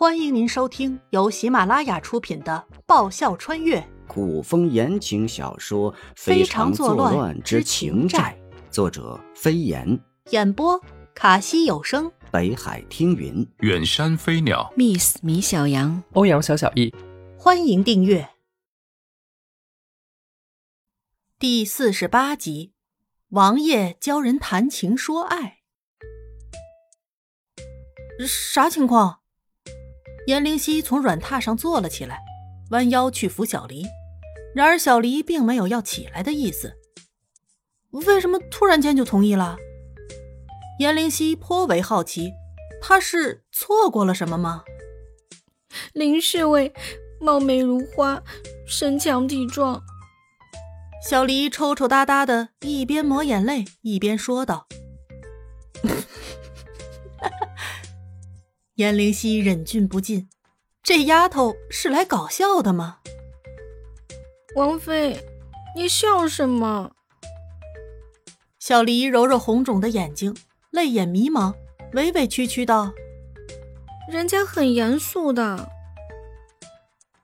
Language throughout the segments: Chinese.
欢迎您收听由喜马拉雅出品的《爆笑穿越古风言情小说《非常作乱之情债》，作者飞檐，演播卡西有声，北海听云，远山飞鸟，Miss 米小羊，欧阳小小易，欢迎订阅第四十八集。王爷教人谈情说爱，啥情况？颜灵溪从软榻上坐了起来，弯腰去扶小黎，然而小黎并没有要起来的意思。为什么突然间就同意了？颜灵溪颇为好奇，他是错过了什么吗？林侍卫貌美如花，身强体壮。小黎抽抽搭搭的，一边抹眼泪一边说道。颜灵溪忍俊不禁，这丫头是来搞笑的吗？王妃，你笑什么？小黎揉揉红肿的眼睛，泪眼迷茫，委委屈屈道：“人家很严肃的。”“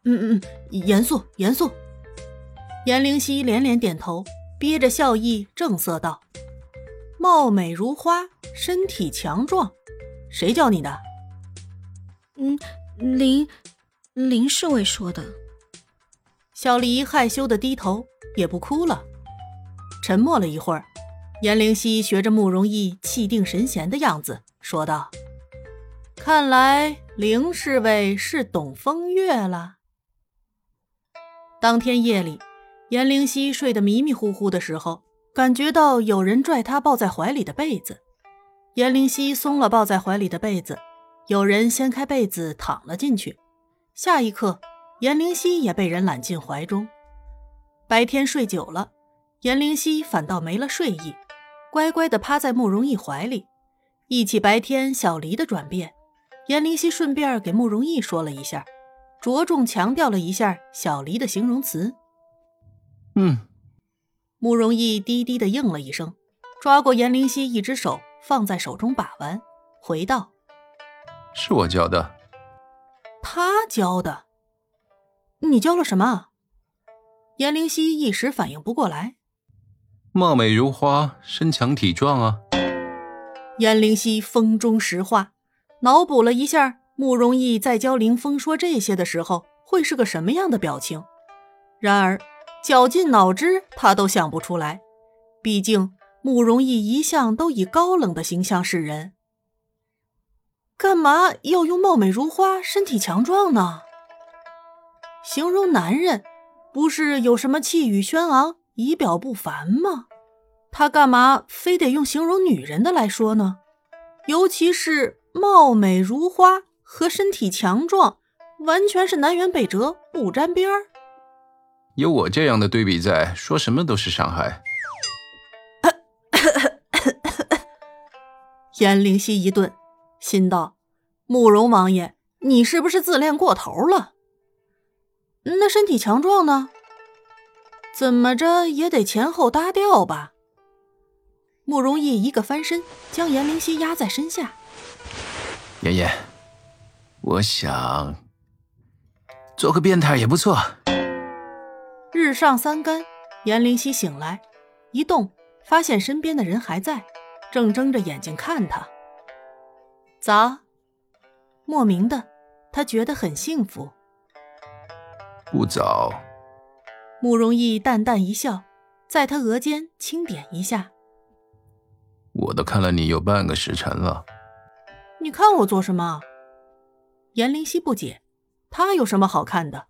嗯嗯，严肃严肃。”颜灵溪连连点头，憋着笑意，正色道：“貌美如花，身体强壮，谁教你的？”嗯，林林侍卫说的。小黎害羞的低头，也不哭了。沉默了一会儿，颜灵溪学着慕容逸气定神闲的样子说道：“看来林侍卫是懂风月了。”当天夜里，颜灵溪睡得迷迷糊糊的时候，感觉到有人拽他抱在怀里的被子。颜灵溪松了抱在怀里的被子。有人掀开被子躺了进去，下一刻，颜灵溪也被人揽进怀中。白天睡久了，颜灵溪反倒没了睡意，乖乖地趴在慕容易怀里。忆起白天小黎的转变，颜灵溪顺便给慕容易说了一下，着重强调了一下小黎的形容词。嗯，慕容易低低的应了一声，抓过颜灵溪一只手放在手中把玩，回道。是我教的，他教的。你教了什么？颜灵溪一时反应不过来。貌美如花，身强体壮啊。颜灵溪风中石化，脑补了一下慕容逸在教林峰说这些的时候会是个什么样的表情。然而绞尽脑汁，他都想不出来。毕竟慕容逸一向都以高冷的形象示人。干嘛要用貌美如花、身体强壮呢？形容男人不是有什么气宇轩昂、仪表不凡吗？他干嘛非得用形容女人的来说呢？尤其是貌美如花和身体强壮，完全是南辕北辙，不沾边儿。有我这样的对比在，说什么都是伤害。严灵犀一顿。心道：“慕容王爷，你是不是自恋过头了？那身体强壮呢？怎么着也得前后搭调吧？”慕容逸一个翻身，将颜灵溪压在身下。妍妍，我想做个变态也不错。日上三竿，颜灵溪醒来，一动，发现身边的人还在，正睁着眼睛看他。早，莫名的，他觉得很幸福。不早。慕容逸淡淡一笑，在他额间轻点一下。我都看了你有半个时辰了。你看我做什么？颜灵溪不解，她有什么好看的？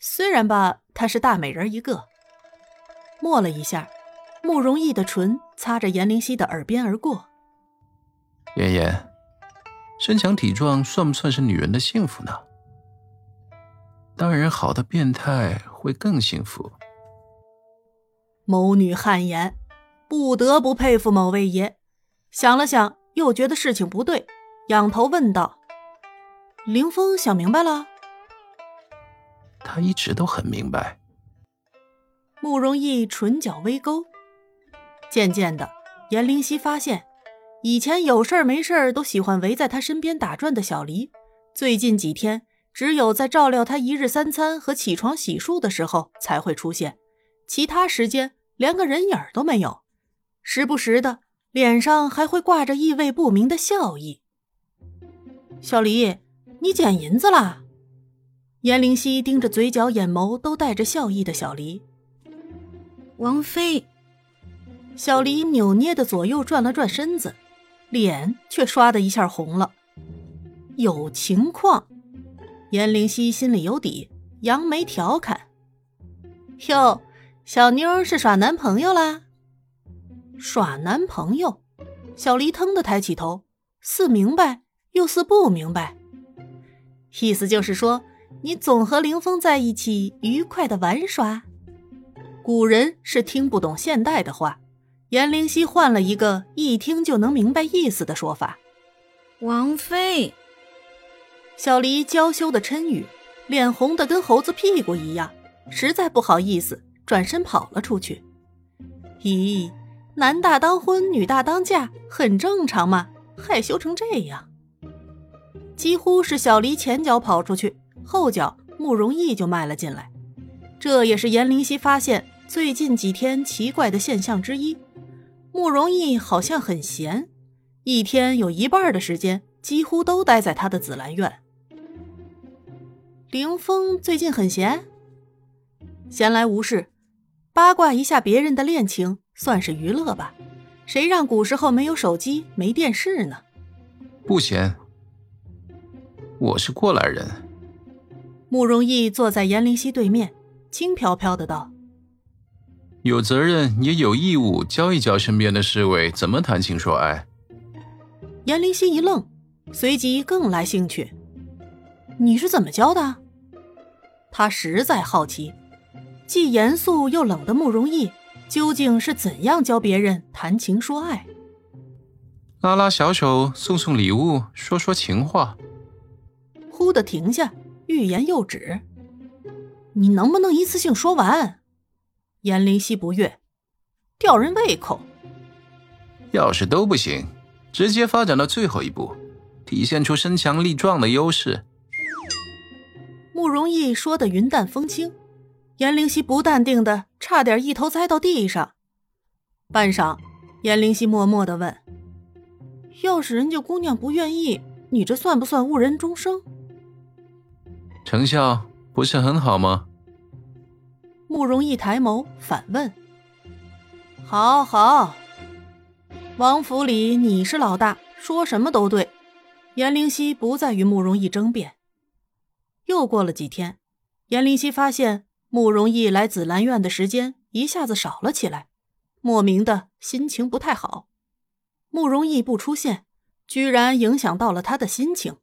虽然吧，她是大美人一个。默了一下，慕容逸的唇擦着颜灵溪的耳边而过。妍妍。身强体壮算不算是女人的幸福呢？当然，好的变态会更幸福。某女汗颜，不得不佩服某位爷。想了想，又觉得事情不对，仰头问道：“凌风想明白了？”他一直都很明白。慕容逸唇角微勾，渐渐的，颜灵溪发现。以前有事儿没事儿都喜欢围在他身边打转的小黎，最近几天，只有在照料他一日三餐和起床洗漱的时候才会出现，其他时间连个人影都没有。时不时的，脸上还会挂着意味不明的笑意。小黎，你捡银子啦？颜灵溪盯着嘴角、眼眸都带着笑意的小黎。王妃。小黎扭捏的左右转了转身子，脸却唰的一下红了。有情况，颜灵溪心里有底，扬眉调侃：“哟，小妞是耍男朋友啦？耍男朋友？”小黎腾的抬起头，似明白又似不明白，意思就是说你总和凌风在一起愉快的玩耍。古人是听不懂现代的话，颜灵溪换了一个一听就能明白意思的说法：“王妃。”小黎娇羞的嗔语，脸红的跟猴子屁股一样，实在不好意思，转身跑了出去。咦，男大当婚，女大当嫁，很正常嘛，害羞成这样。几乎是小黎前脚跑出去，后脚慕容逸就迈了进来。这也是颜灵溪发现最近几天奇怪的现象之一。慕容逸好像很闲，一天有一半的时间几乎都待在他的紫兰院。凌风最近很闲，闲来无事，八卦一下别人的恋情，算是娱乐吧。谁让古时候没有手机、没电视呢？不闲，我是过来人。慕容逸坐在严灵溪对面，轻飘飘的道：“有责任也有义务教一教身边的侍卫怎么谈情说爱。”颜灵心一愣，随即更来兴趣。你是怎么教的？他实在好奇，既严肃又冷的慕容逸究竟是怎样教别人谈情说爱？拉拉小手，送送礼物，说说情话。忽的停下，欲言又止。你能不能一次性说完？颜灵犀不悦，吊人胃口。要是都不行，直接发展到最后一步，体现出身强力壮的优势。慕容逸说的云淡风轻，颜灵犀不淡定的差点一头栽到地上。半晌，颜灵犀默默的问：“要是人家姑娘不愿意，你这算不算误人终生？”成效不是很好吗？慕容逸抬眸反问：“好好，王府里你是老大，说什么都对。”颜灵溪不再与慕容逸争辩。又过了几天，颜灵溪发现慕容逸来紫兰院的时间一下子少了起来，莫名的心情不太好。慕容逸不出现，居然影响到了他的心情。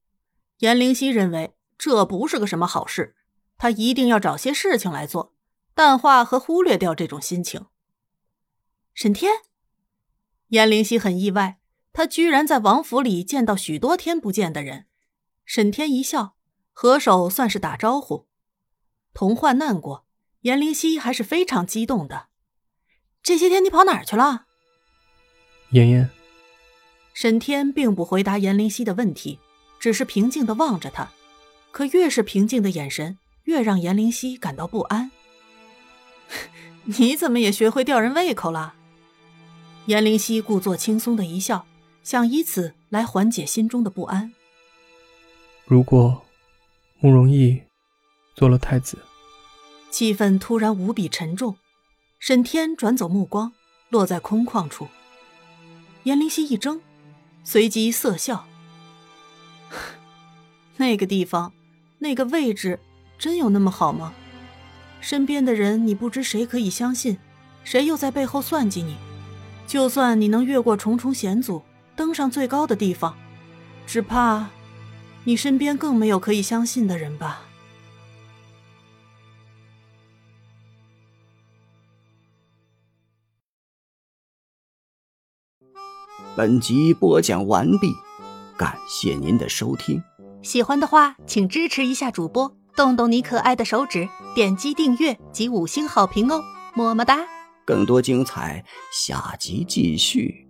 颜灵溪认为这不是个什么好事，他一定要找些事情来做，淡化和忽略掉这种心情。沈天，颜灵溪很意外，他居然在王府里见到许多天不见的人。沈天一笑。合手算是打招呼，同患难过，颜灵溪还是非常激动的。这些天你跑哪儿去了？妍妍。沈天并不回答颜灵溪的问题，只是平静的望着他。可越是平静的眼神，越让颜灵溪感到不安。你怎么也学会吊人胃口了？颜灵溪故作轻松的一笑，想以此来缓解心中的不安。如果。慕容逸做了太子，气氛突然无比沉重。沈天转走目光，落在空旷处。颜灵溪一怔，随即色笑。那个地方，那个位置，真有那么好吗？身边的人，你不知谁可以相信，谁又在背后算计你。就算你能越过重重险阻，登上最高的地方，只怕……你身边更没有可以相信的人吧？本集播讲完毕，感谢您的收听。喜欢的话，请支持一下主播，动动你可爱的手指，点击订阅及五星好评哦，么么哒！更多精彩，下集继续。